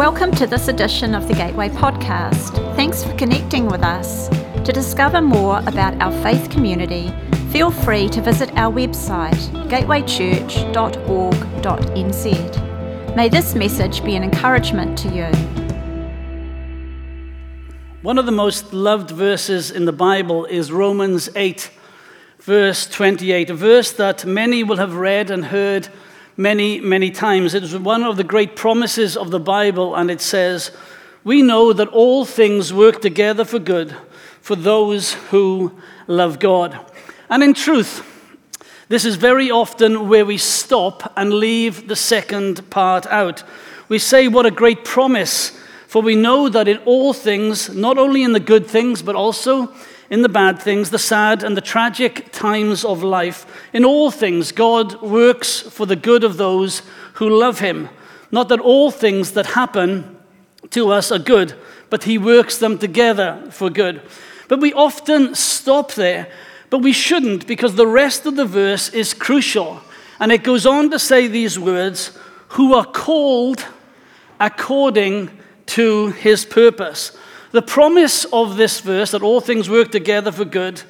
Welcome to this edition of the Gateway Podcast. Thanks for connecting with us. To discover more about our faith community, feel free to visit our website, gatewaychurch.org.nz. May this message be an encouragement to you. One of the most loved verses in the Bible is Romans 8, verse 28, a verse that many will have read and heard many, many times. It is one of the great promises of the Bible, and it says, We know that all things work together for good for those who love God. And in truth, this is very often where we stop and leave the second part out. We say, What a great promise! For we know that in all things, not only in the good things, but also in the bad things, the sad and the tragic times of life. In all things, God works for the good of those who love Him. Not that all things that happen to us are good, but He works them together for good. But we often stop there, but we shouldn't because the rest of the verse is crucial. And it goes on to say these words who are called according to His purpose. The promise of this verse, that all things work together for good,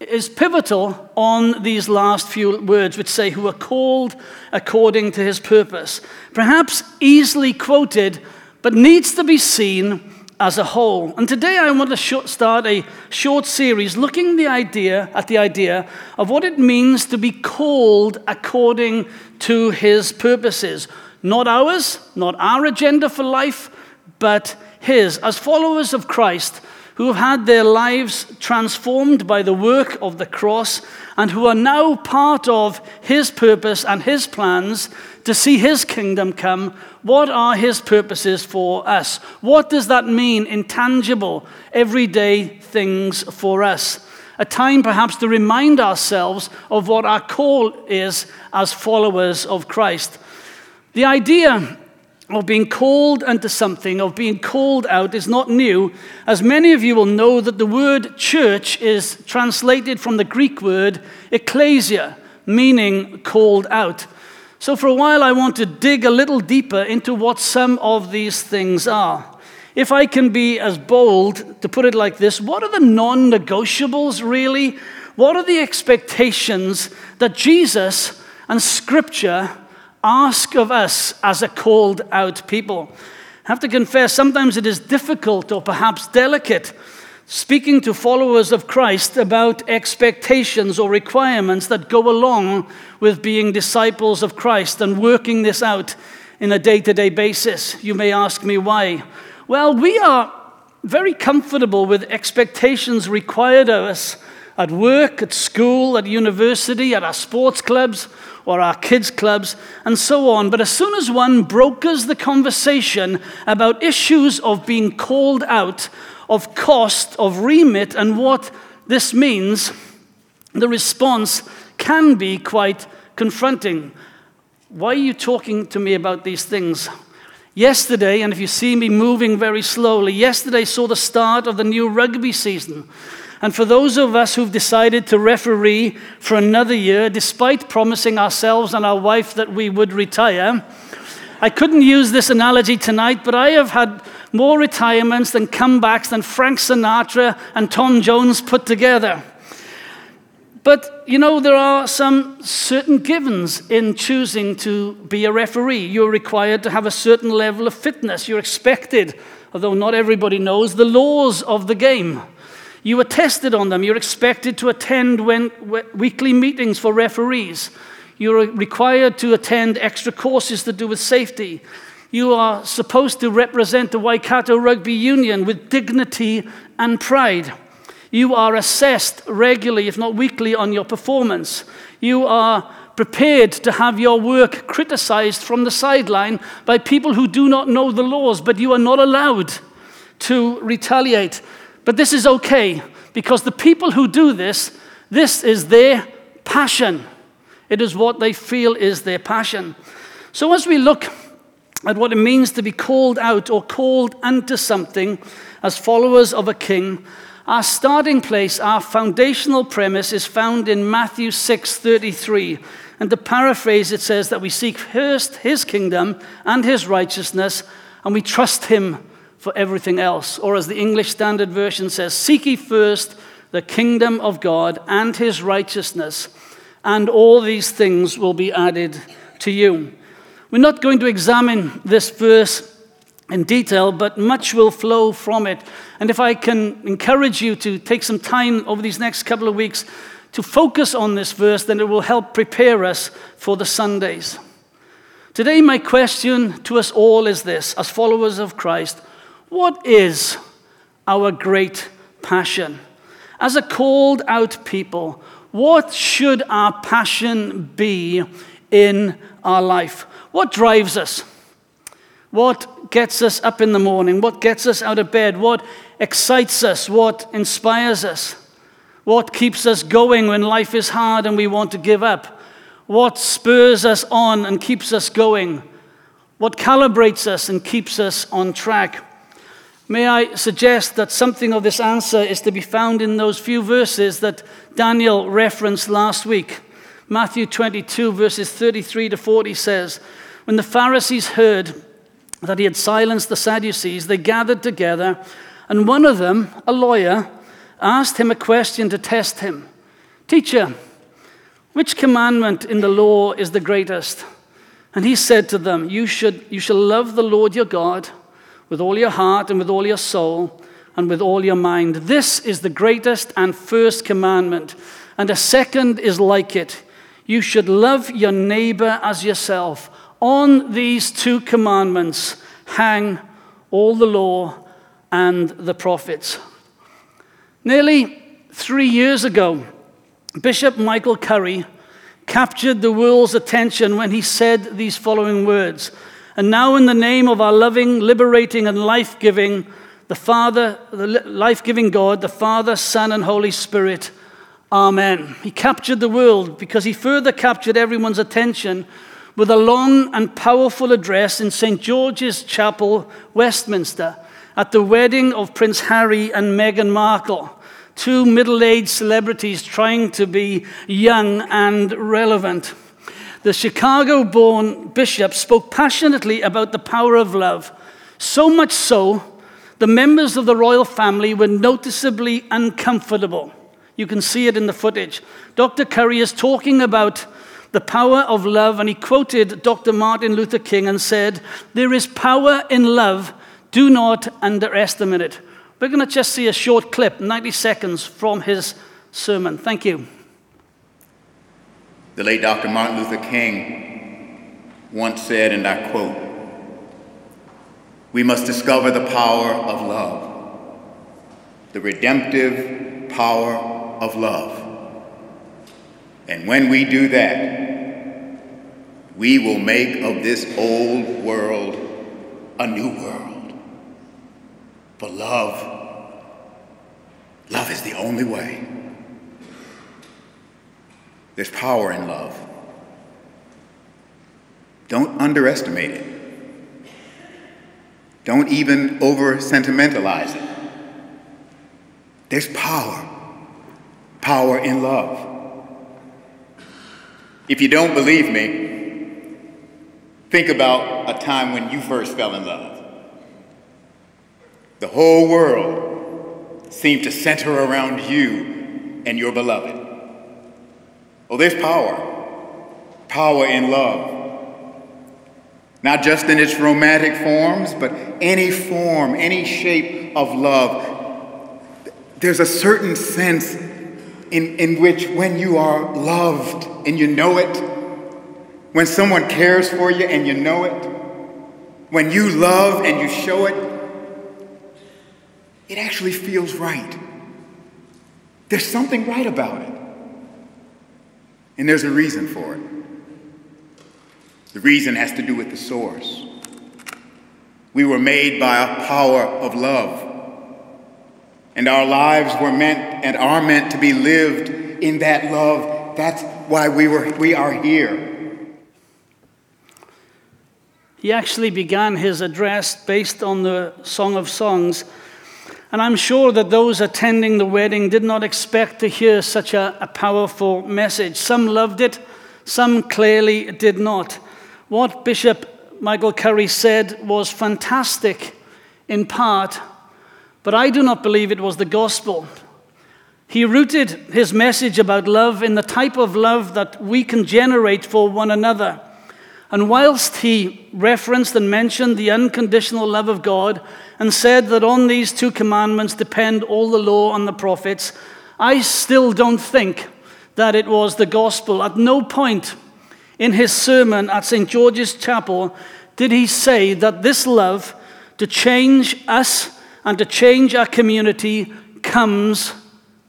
is pivotal on these last few words, which say, who are called according to his purpose. Perhaps easily quoted, but needs to be seen as a whole. And today I want to start a short series looking the idea, at the idea of what it means to be called according to his purposes. Not ours, not our agenda for life, but his, as followers of Christ who have had their lives transformed by the work of the cross and who are now part of his purpose and his plans to see his kingdom come, what are his purposes for us? What does that mean in tangible, everyday things for us? A time perhaps to remind ourselves of what our call is as followers of Christ. The idea of being called unto something, of being called out, is not new, as many of you will know that the word church is translated from the Greek word ecclesia, meaning called out. So, for a while, I want to dig a little deeper into what some of these things are. If I can be as bold to put it like this, what are the non negotiables really? What are the expectations that Jesus and Scripture ask of us as a called out people. I have to confess, sometimes it is difficult or perhaps delicate speaking to followers of Christ about expectations or requirements that go along with being disciples of Christ and working this out in a day to day basis. You may ask me why. Well, we are very comfortable with expectations required of us at work, at school, at university, at our sports clubs, or our kids' clubs, and so on. But as soon as one brokers the conversation about issues of being called out, of cost, of remit, and what this means, the response can be quite confronting. Why are you talking to me about these things? Yesterday, and if you see me moving very slowly, yesterday saw the start of the new rugby season. And for those of us who've decided to referee for another year, despite promising ourselves and our wife that we would retire, I couldn't use this analogy tonight, but I have had more retirements than comebacks than Frank Sinatra and Tom Jones put together. But you know, there are some certain givens in choosing to be a referee. You're required to have a certain level of fitness. You're expected, although not everybody knows, the laws of the game. You are tested on them. You're expected to attend when, weekly meetings for referees. You're required to attend extra courses to do with safety. You are supposed to represent the Waikato Rugby Union with dignity and pride. You are assessed regularly, if not weekly, on your performance. You are prepared to have your work criticized from the sideline by people who do not know the laws, but you are not allowed to retaliate. But this is okay because the people who do this, this is their passion. It is what they feel is their passion. So as we look at what it means to be called out or called unto something as followers of a king, our starting place, our foundational premise is found in Matthew 6:33. And to paraphrase, it says that we seek first his kingdom and his righteousness, and we trust Him for everything else. Or, as the English Standard Version says, Seek ye first the kingdom of God and His righteousness, and all these things will be added to you. We're not going to examine this verse in detail, but much will flow from it. And if I can encourage you to take some time over these next couple of weeks to focus on this verse, then it will help prepare us for the Sundays. Today, my question to us all is this as followers of Christ, what is our great passion? As a called out people, what should our passion be in our life? What drives us? What gets us up in the morning? What gets us out of bed? What excites us? What inspires us? What keeps us going when life is hard and we want to give up? What spurs us on and keeps us going? What calibrates us and keeps us on track? May I suggest that something of this answer is to be found in those few verses that Daniel referenced last week. Matthew 22, verses 33 to 40 says, When the Pharisees heard that he had silenced the Sadducees, they gathered together, and one of them, a lawyer, asked him a question to test him Teacher, which commandment in the law is the greatest? And he said to them, You, should, you shall love the Lord your God with all your heart and with all your soul and with all your mind. This is the greatest and first commandment. And a second is like it. You should love your neighbor as yourself. On these two commandments hang all the law and the prophets. Nearly three years ago, Bishop Michael Curry captured the world's attention when he said these following words. And now, in the name of our loving, liberating, and life giving, the Father, the life giving God, the Father, Son, and Holy Spirit, Amen. He captured the world because he further captured everyone's attention with a long and powerful address in St. George's Chapel, Westminster, at the wedding of Prince Harry and Meghan Markle, two middle aged celebrities trying to be young and relevant. The Chicago born bishop spoke passionately about the power of love, so much so, the members of the royal family were noticeably uncomfortable. You can see it in the footage. Dr. Curry is talking about the power of love, and he quoted Dr. Martin Luther King and said, There is power in love, do not underestimate it. We're going to just see a short clip, 90 seconds, from his sermon. Thank you. The late Dr. Martin Luther King once said, and I quote, We must discover the power of love, the redemptive power of love. And when we do that, we will make of this old world a new world. For love, love is the only way. There's power in love. Don't underestimate it. Don't even over sentimentalize it. There's power, power in love. If you don't believe me, think about a time when you first fell in love. The whole world seemed to center around you and your beloved. Well, there's power, power in love. Not just in its romantic forms, but any form, any shape of love. There's a certain sense in, in which when you are loved and you know it, when someone cares for you and you know it, when you love and you show it, it actually feels right. There's something right about it. And there's a reason for it. The reason has to do with the source. We were made by a power of love. And our lives were meant and are meant to be lived in that love. That's why we, were, we are here. He actually began his address based on the Song of Songs. And I'm sure that those attending the wedding did not expect to hear such a, a powerful message. Some loved it, some clearly did not. What Bishop Michael Curry said was fantastic in part, but I do not believe it was the gospel. He rooted his message about love in the type of love that we can generate for one another. And whilst he referenced and mentioned the unconditional love of God and said that on these two commandments depend all the law and the prophets, I still don't think that it was the gospel. At no point in his sermon at St. George's Chapel did he say that this love to change us and to change our community comes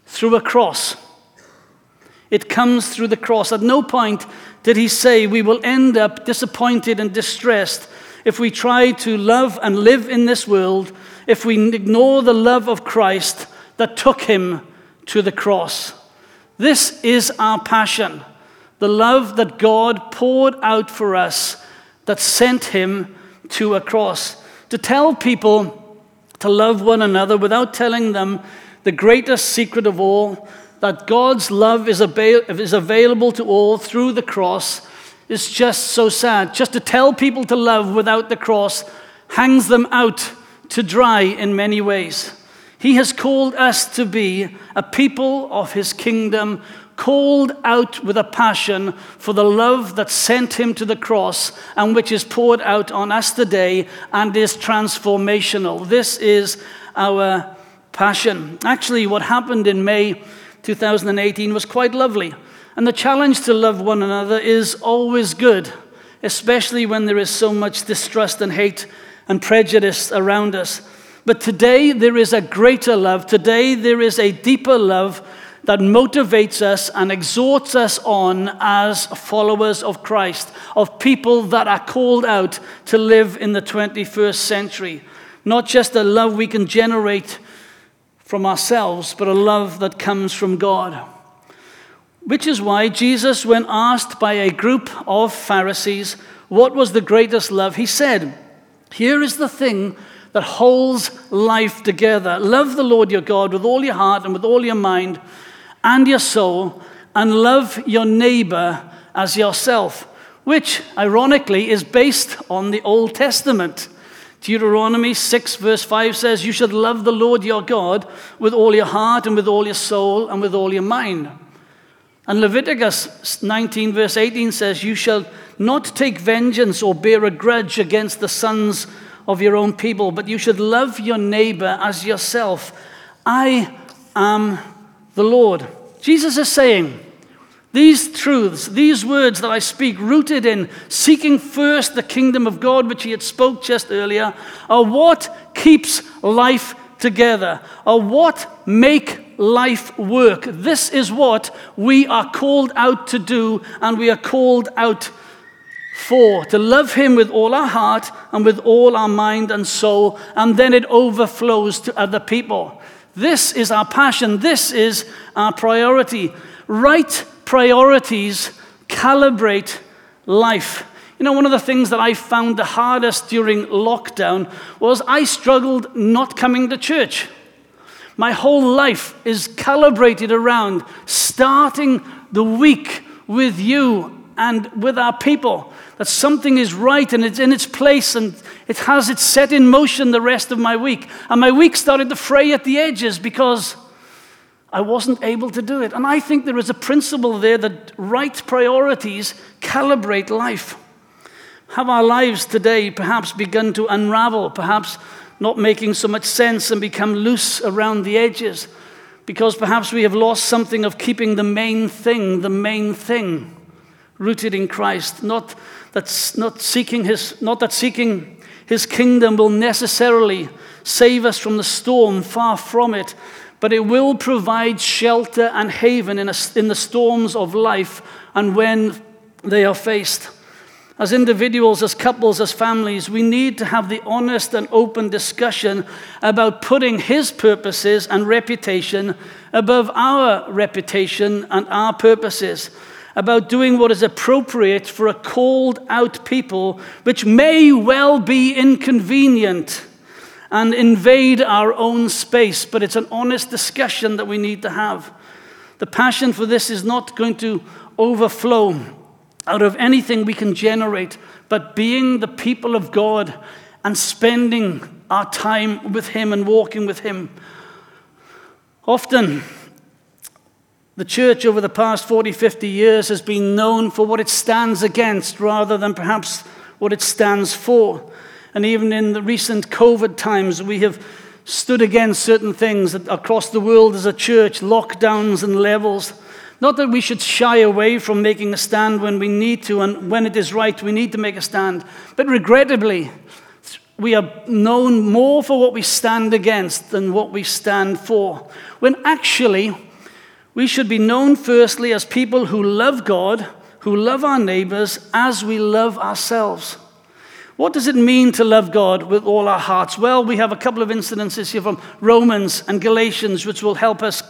through a cross. It comes through the cross. At no point did he say we will end up disappointed and distressed if we try to love and live in this world, if we ignore the love of Christ that took him to the cross. This is our passion, the love that God poured out for us that sent him to a cross. To tell people to love one another without telling them the greatest secret of all, that God's love is, avail- is available to all through the cross, is just so sad. Just to tell people to love without the cross hangs them out to dry in many ways. He has called us to be a people of His kingdom, called out with a passion for the love that sent Him to the cross and which is poured out on us today and is transformational. This is our passion. Actually, what happened in May 2018 was quite lovely. And the challenge to love one another is always good, especially when there is so much distrust and hate and prejudice around us. But today there is a greater love. Today there is a deeper love that motivates us and exhorts us on as followers of Christ, of people that are called out to live in the 21st century. Not just a love we can generate from ourselves, but a love that comes from God. Which is why Jesus, when asked by a group of Pharisees what was the greatest love, he said, Here is the thing that holds life together. Love the Lord your God with all your heart and with all your mind and your soul, and love your neighbor as yourself, which, ironically, is based on the Old Testament. Deuteronomy 6, verse 5 says, You should love the Lord your God with all your heart and with all your soul and with all your mind. And Leviticus 19, verse 18 says, You shall not take vengeance or bear a grudge against the sons of your own people, but you should love your neighbor as yourself. I am the Lord. Jesus is saying, these truths, these words that I speak, rooted in seeking first the kingdom of God, which he had spoke just earlier, are what keeps life together, are what make life work. This is what we are called out to do, and we are called out for to love him with all our heart and with all our mind and soul, and then it overflows to other people. This is our passion, this is our priority. Right priorities calibrate life. You know, one of the things that I found the hardest during lockdown was I struggled not coming to church. My whole life is calibrated around starting the week with you and with our people. That something is right and it's in its place and it has it set in motion the rest of my week. And my week started to fray at the edges because I wasn't able to do it. And I think there is a principle there that right priorities calibrate life. Have our lives today perhaps begun to unravel, perhaps not making so much sense and become loose around the edges? Because perhaps we have lost something of keeping the main thing, the main thing, rooted in Christ. Not that, not seeking his, not that seeking his kingdom will necessarily save us from the storm, far from it but it will provide shelter and haven in, a, in the storms of life and when they are faced. As individuals, as couples, as families, we need to have the honest and open discussion about putting His purposes and reputation above our reputation and our purposes, about doing what is appropriate for a called out people, which may well be inconvenient and invade our own space, but it's an honest discussion that we need to have. The passion for this is not going to overflow out of anything we can generate but being the people of God and spending our time with Him and walking with Him. Often, the church over the past 40, 50 years has been known for what it stands against rather than perhaps what it stands for. And even in the recent COVID times, we have stood against certain things across the world as a church, lockdowns and levels. Not that we should shy away from making a stand when we need to, and when it is right, we need to make a stand. But regrettably, we are known more for what we stand against than what we stand for. When actually, we should be known firstly as people who love God, who love our neighbors as we love ourselves. What does it mean to love God with all our hearts? Well, we have a couple of incidences here from Romans and Galatians, which will help us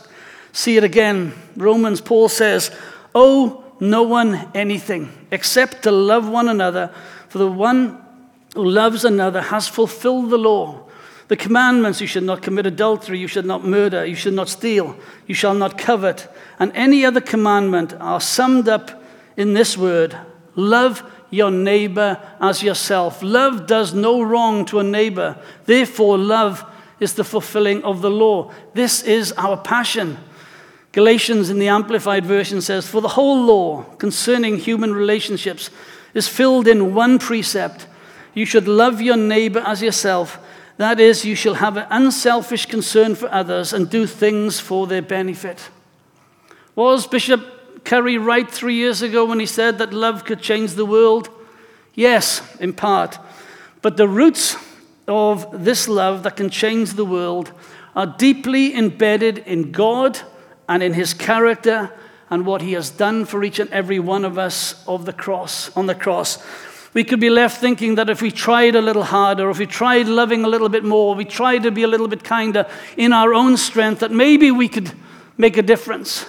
see it again. Romans, Paul says, Owe no one anything except to love one another, for the one who loves another has fulfilled the law. The commandments you should not commit adultery, you should not murder, you should not steal, you shall not covet, and any other commandment are summed up in this word love your neighbor as yourself. Love does no wrong to a neighbor. Therefore, love is the fulfilling of the law. This is our passion. Galatians in the Amplified Version says, For the whole law concerning human relationships is filled in one precept you should love your neighbor as yourself. That is, you shall have an unselfish concern for others and do things for their benefit. Was Bishop Curry right three years ago when he said that love could change the world? Yes, in part. But the roots of this love that can change the world are deeply embedded in God and in his character and what he has done for each and every one of us of the cross on the cross. We could be left thinking that if we tried a little harder, if we tried loving a little bit more, we tried to be a little bit kinder in our own strength, that maybe we could make a difference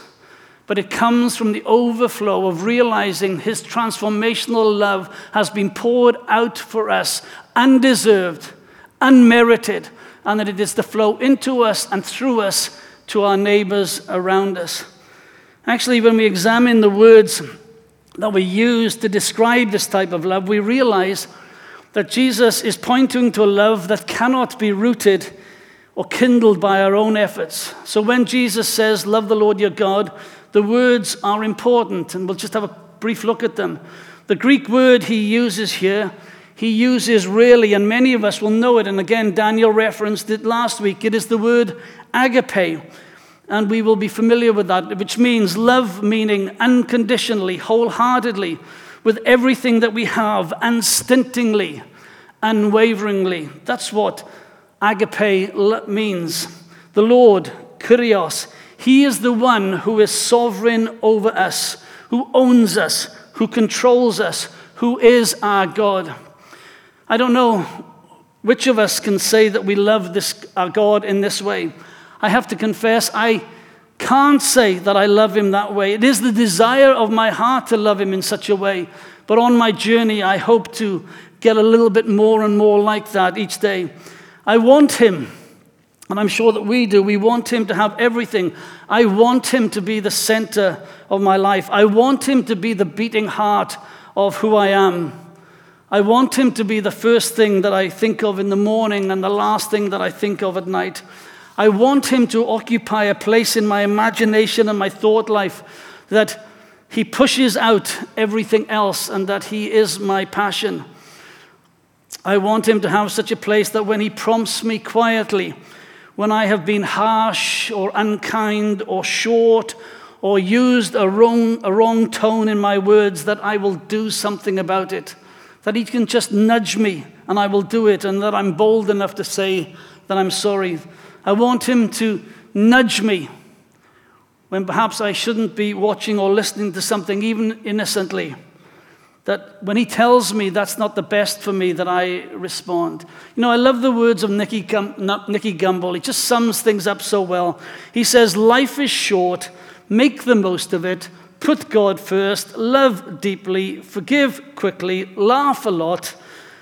but it comes from the overflow of realizing His transformational love has been poured out for us, undeserved, unmerited, and that it is to flow into us and through us to our neighbors around us. Actually, when we examine the words that we use to describe this type of love, we realize that Jesus is pointing to a love that cannot be rooted or kindled by our own efforts. So when Jesus says, Love the Lord your God, the words are important, and we'll just have a brief look at them. The Greek word he uses here, he uses really, and many of us will know it, and again, Daniel referenced it last week. It is the word agape, and we will be familiar with that, which means love, meaning unconditionally, wholeheartedly, with everything that we have, unstintingly, unwaveringly. That's what agape means. The Lord, Kyrios, he is the one who is sovereign over us, who owns us, who controls us, who is our God. I don't know which of us can say that we love this, our God in this way. I have to confess, I can't say that I love him that way. It is the desire of my heart to love him in such a way. But on my journey, I hope to get a little bit more and more like that each day. I want him and I'm sure that we do. We want Him to have everything. I want Him to be the center of my life. I want Him to be the beating heart of who I am. I want Him to be the first thing that I think of in the morning and the last thing that I think of at night. I want Him to occupy a place in my imagination and my thought life that He pushes out everything else and that He is my passion. I want Him to have such a place that when He prompts me quietly, when I have been harsh or unkind or short or used a wrong, a wrong tone in my words, that I will do something about it. That He can just nudge me and I will do it, and that I'm bold enough to say that I'm sorry. I want Him to nudge me when perhaps I shouldn't be watching or listening to something, even innocently that when he tells me that's not the best for me, that I respond. You know, I love the words of Nicky, Gum- Nicky Gumbel. He just sums things up so well. He says, Life is short, make the most of it, put God first, love deeply, forgive quickly, laugh a lot,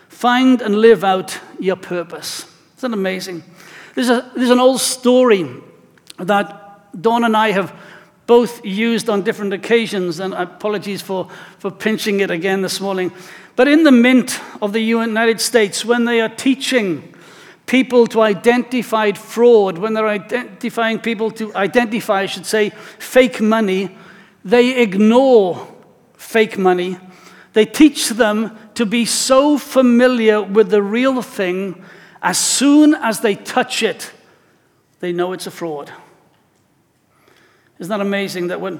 find and live out your purpose. Isn't that amazing? There's, a, there's an old story that Dawn and I have both used on different occasions, and apologies for, for pinching it again this morning. But in the mint of the United States, when they are teaching people to identify fraud, when they're identifying people to identify, I should say, fake money, they ignore fake money. They teach them to be so familiar with the real thing, as soon as they touch it, they know it's a fraud. Isn't that amazing that when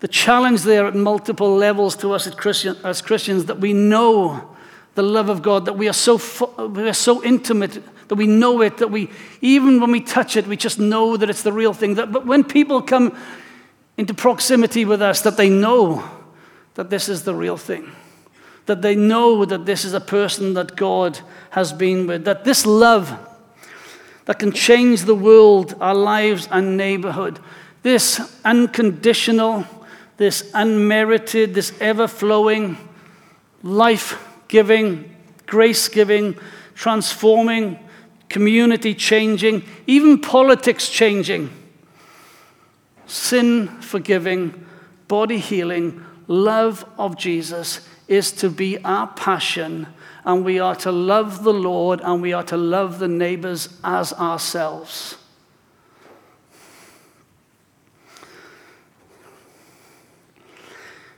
the challenge there at multiple levels to us as Christians that we know the love of God, that we are so we are so intimate, that we know it, that we even when we touch it, we just know that it's the real thing. That, but when people come into proximity with us, that they know that this is the real thing. That they know that this is a person that God has been with. That this love that can change the world, our lives, and neighborhood, this unconditional, this unmerited, this ever flowing, life giving, grace giving, transforming, community changing, even politics changing, sin forgiving, body healing, love of Jesus is to be our passion, and we are to love the Lord and we are to love the neighbors as ourselves.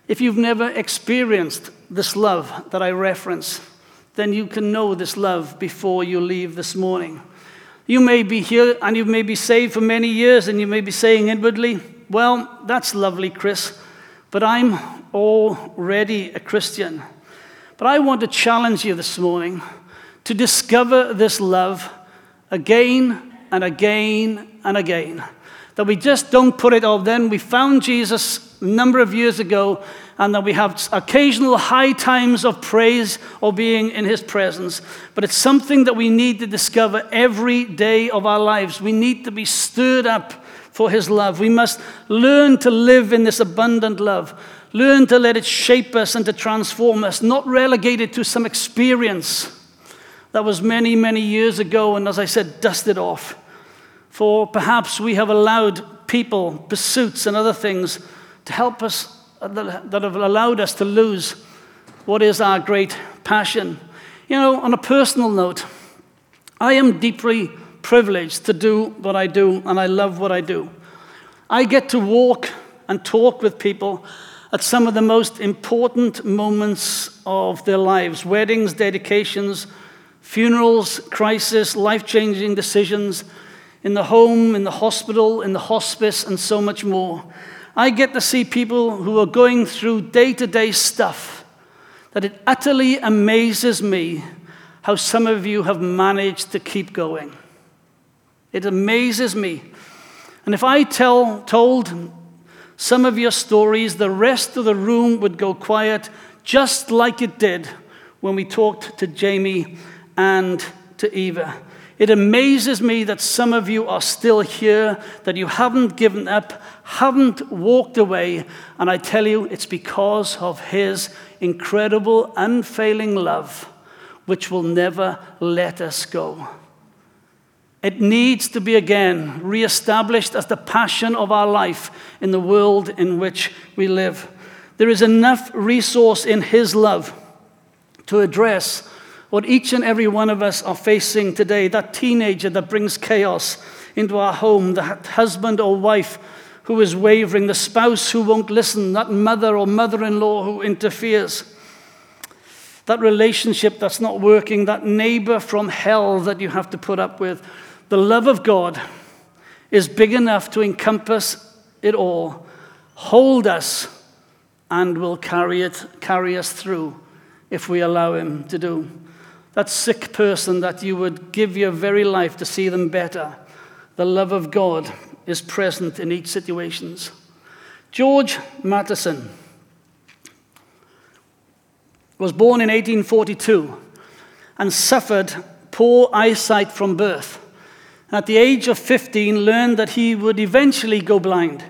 If you've never experienced this love that I reference, then you can know this love before you leave this morning. You may be here and you may be saved for many years, and you may be saying inwardly, Well, that's lovely, Chris, but I'm already a Christian. But I want to challenge you this morning to discover this love again and again and again that we just don't put it off. Then we found Jesus a number of years ago, and that we have occasional high times of praise or being in his presence. But it's something that we need to discover every day of our lives. We need to be stirred up for his love. We must learn to live in this abundant love. Learn to let it shape us and to transform us, not relegated to some experience that was many, many years ago, and as I said, dusted off. For perhaps we have allowed people, pursuits, and other things to help us, uh, that have allowed us to lose what is our great passion. You know, on a personal note, I am deeply privileged to do what I do, and I love what I do. I get to walk and talk with people at some of the most important moments of their lives weddings, dedications, funerals, crisis, life changing decisions in the home, in the hospital, in the hospice, and so much more. I get to see people who are going through day to day stuff that it utterly amazes me how some of you have managed to keep going. It amazes me. And if I tell, told some of your stories, the rest of the room would go quiet, just like it did when we talked to Jamie and to Eva. It amazes me that some of you are still here, that you haven't given up, haven't walked away. And I tell you, it's because of His incredible, unfailing love, which will never let us go. It needs to be again reestablished as the passion of our life in the world in which we live. There is enough resource in His love to address what each and every one of us are facing today that teenager that brings chaos into our home, the husband or wife who is wavering, the spouse who won't listen, that mother or mother in law who interferes, that relationship that's not working, that neighbor from hell that you have to put up with. The love of God is big enough to encompass it all, hold us, and will carry, it, carry us through if we allow Him to do that sick person that you would give your very life to see them better. The love of God is present in each situations. George Matheson was born in 1842 and suffered poor eyesight from birth. At the age of 15, learned that he would eventually go blind.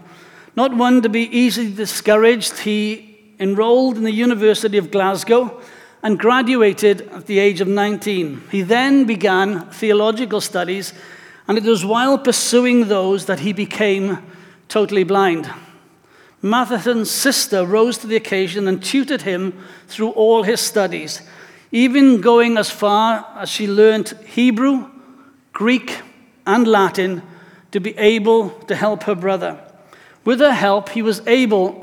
Not one to be easily discouraged, he enrolled in the University of Glasgow and graduated at the age of 19. He then began theological studies, and it was while pursuing those that he became totally blind. Matheson's sister rose to the occasion and tutored him through all his studies, even going as far as she learnt Hebrew, Greek, and Latin to be able to help her brother. With her help, he was able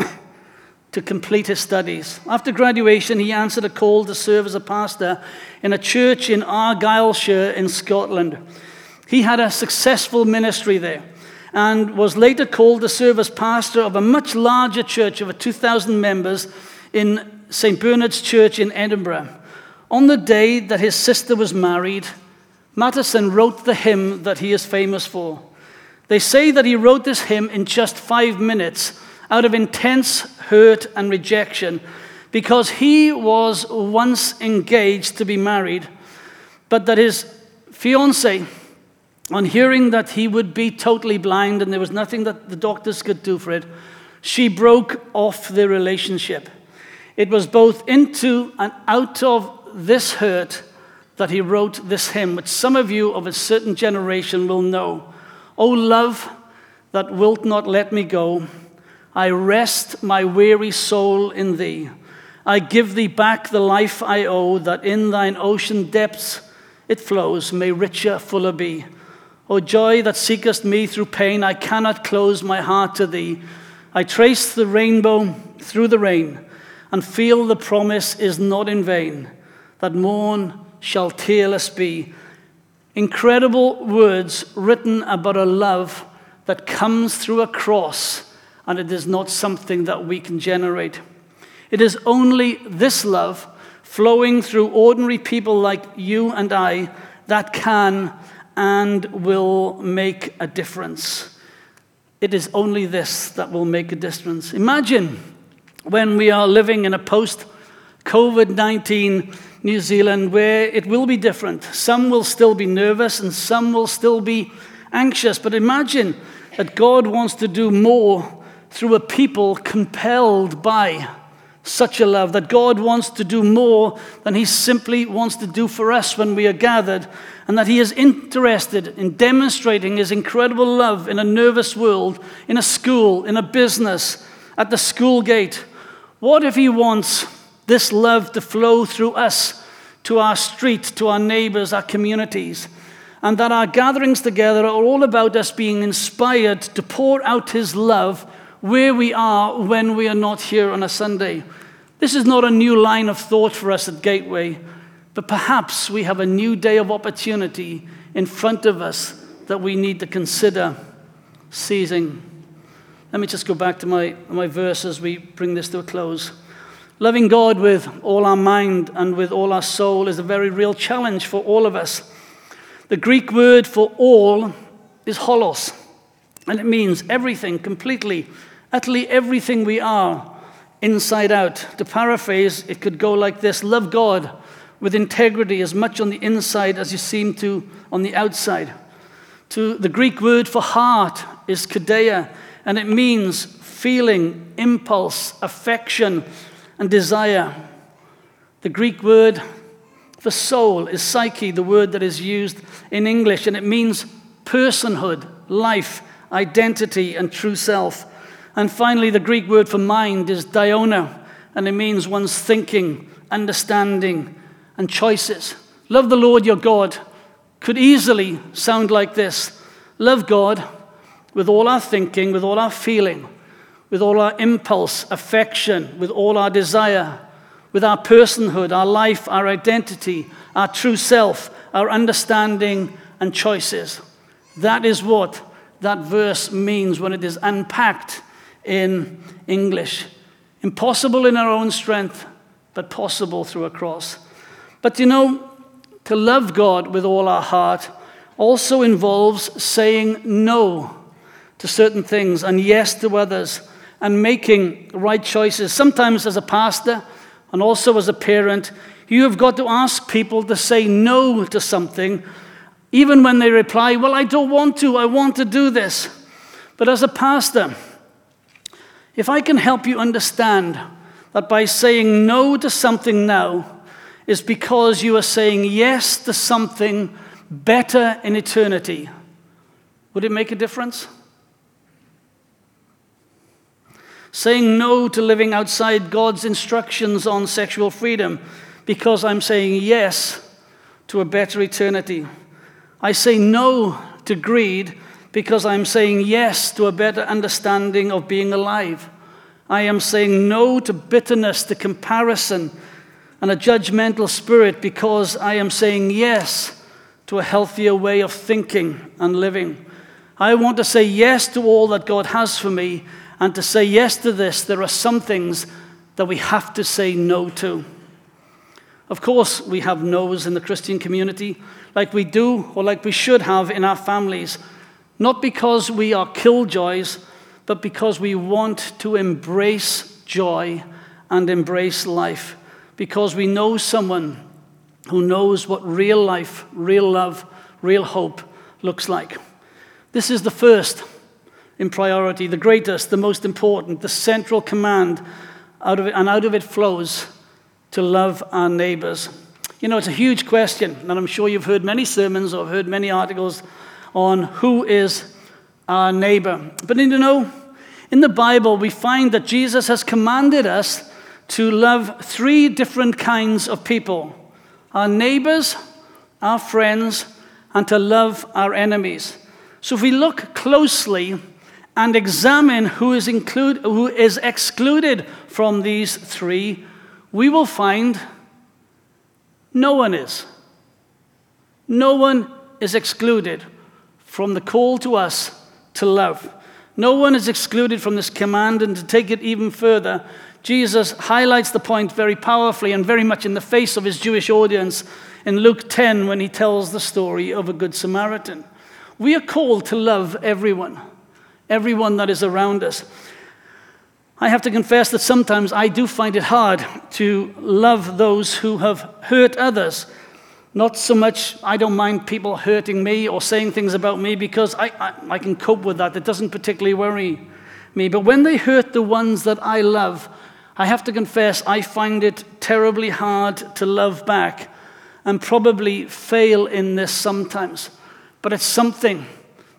to complete his studies. After graduation, he answered a call to serve as a pastor in a church in Argyllshire in Scotland. He had a successful ministry there and was later called to serve as pastor of a much larger church of 2,000 members in St. Bernard's Church in Edinburgh. On the day that his sister was married, Matheson wrote the hymn that he is famous for. They say that he wrote this hymn in just five minutes out of intense hurt and rejection because he was once engaged to be married, but that his fiancee, on hearing that he would be totally blind and there was nothing that the doctors could do for it, she broke off the relationship. It was both into and out of this hurt that he wrote this hymn, which some of you of a certain generation will know. O love that wilt not let me go, I rest my weary soul in thee. I give thee back the life I owe, that in thine ocean depths it flows, may richer, fuller be. O joy that seekest me through pain, I cannot close my heart to thee. I trace the rainbow through the rain, and feel the promise is not in vain, that morn shall tearless be. Incredible words written about a love that comes through a cross and it is not something that we can generate. It is only this love flowing through ordinary people like you and I that can and will make a difference. It is only this that will make a difference. Imagine when we are living in a post COVID 19 New Zealand where it will be different. Some will still be nervous and some will still be anxious. But imagine that God wants to do more through a people compelled by such a love, that God wants to do more than He simply wants to do for us when we are gathered, and that He is interested in demonstrating His incredible love in a nervous world, in a school, in a business, at the school gate. What if He wants this love to flow through us to our street, to our neighbors, our communities? And that our gatherings together are all about us being inspired to pour out His love where we are when we are not here on a Sunday. This is not a new line of thought for us at Gateway, but perhaps we have a new day of opportunity in front of us that we need to consider seizing. Let me just go back to my, my verse as we bring this to a close. Loving God with all our mind and with all our soul is a very real challenge for all of us. The Greek word for all is holos, and it means everything completely utterly everything we are inside out. To paraphrase, it could go like this Love God with integrity as much on the inside as you seem to on the outside. To the Greek word for heart is kardia, and it means feeling, impulse, affection, and desire. The Greek word for soul is psyche, the word that is used in English, and it means personhood, life, identity, and true self. And finally, the Greek word for mind is dianoia, and it means one's thinking, understanding, and choices. Love the Lord your God could easily sound like this Love God with all our thinking, with all our feeling, with all our impulse, affection, with all our desire, with our personhood, our life, our identity, our true self, our understanding, and choices. That is what that verse means when it is unpacked in English. Impossible in our own strength, but possible through a cross. But you know, to love God with all our heart also involves saying no to certain things and yes to others and making right choices. Sometimes, as a pastor and also as a parent, you have got to ask people to say no to something, even when they reply, Well, I don't want to, I want to do this. But as a pastor, if I can help you understand that by saying no to something now is because you are saying yes to something better in eternity, would it make a difference? saying no to living outside God's instructions on sexual freedom because I'm saying yes to a better eternity. I say no to greed because I'm saying yes to a better understanding of being alive. I am saying no to bitterness, to comparison, and a judgmental spirit because I am saying yes to a healthier way of thinking and living. I want to say yes to all that God has for me, and to say yes to this, there are some things that we have to say no to. Of course, we have no's in the Christian community, like we do or like we should have in our families, not because we are killjoys, but because we want to embrace joy and embrace life, because we know someone who knows what real life, real love, real hope looks like. This is the first in priority, the greatest, the most important, the central command, out of it, and out of it flows to love our neighbors. You know, it's a huge question, and I'm sure you've heard many sermons or heard many articles on who is our neighbor. But you know, in the Bible, we find that Jesus has commanded us to love three different kinds of people our neighbors, our friends, and to love our enemies. So if we look closely and examine who is, include, who is excluded from these three, we will find no one is. No one is excluded from the call to us to love. No one is excluded from this command, and to take it even further, Jesus highlights the point very powerfully and very much in the face of his Jewish audience in Luke 10 when he tells the story of a Good Samaritan. We are called to love everyone, everyone that is around us. I have to confess that sometimes I do find it hard to love those who have hurt others. Not so much, I don't mind people hurting me or saying things about me because I, I, I can cope with that. It doesn't particularly worry me. But when they hurt the ones that I love, I have to confess, I find it terribly hard to love back and probably fail in this sometimes. But it's something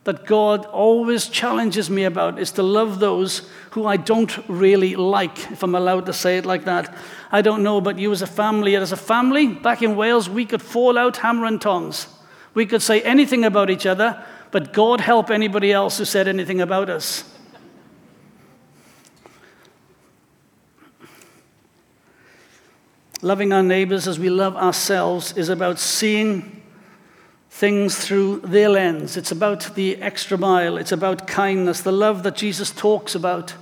that God always challenges me about is to love those who I don't really like, if I'm allowed to say it like that. I don't know about you as a family. As a family, back in Wales, we could fall out hammer and tongs. We could say anything about each other, but God help anybody else who said anything about us. Loving our neighbors as we love ourselves is about seeing things through their lens. It's about the extra mile. It's about kindness. The love that Jesus talks about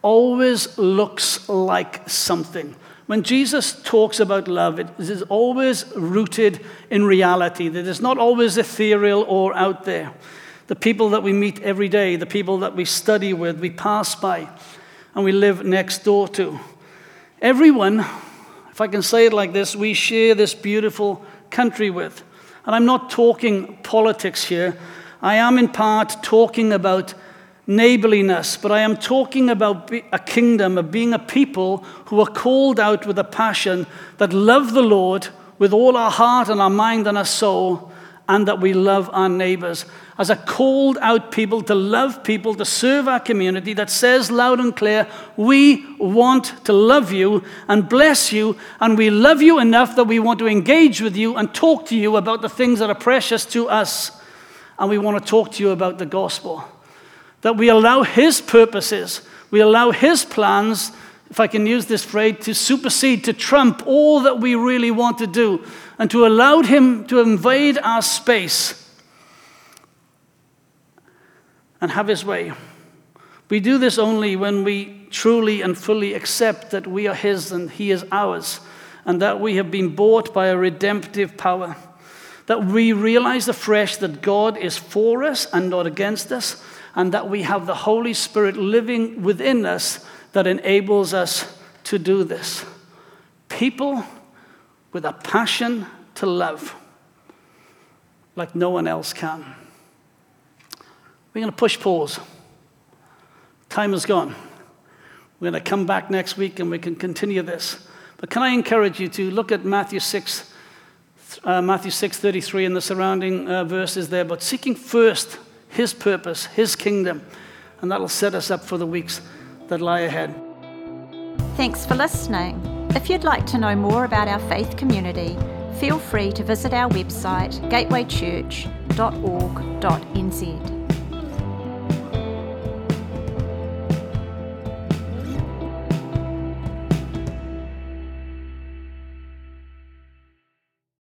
always looks like something. When Jesus talks about love, it is always rooted in reality. It is not always ethereal or out there. The people that we meet every day, the people that we study with, we pass by, and we live next door to. Everyone if I can say it like this, we share this beautiful country with. And I'm not talking politics here. I am in part talking about neighborliness, but I am talking about a kingdom of being a people who are called out with a passion that love the Lord with all our heart and our mind and our soul, and that we love our neighbors as a called out people to love people, to serve our community that says loud and clear, we want to love you and bless you, and we love you enough that we want to engage with you and talk to you about the things that are precious to us. And we want to talk to you about the gospel. That we allow His purposes, we allow His plans, if I can use this phrase, to supersede, to trump all that we really want to do, and to allow Him to invade our space and have his way. We do this only when we truly and fully accept that we are his and he is ours, and that we have been bought by a redemptive power. That we realize afresh that God is for us and not against us, and that we have the Holy Spirit living within us that enables us to do this. People with a passion to love like no one else can. We're going to push pause. Time is gone. We're going to come back next week and we can continue this. But can I encourage you to look at Matthew 6, uh, Matthew 6:33 and the surrounding uh, verses there, but seeking first His purpose, His kingdom, and that'll set us up for the weeks that lie ahead. Thanks for listening. If you'd like to know more about our faith community, feel free to visit our website gatewaychurch.org.nz.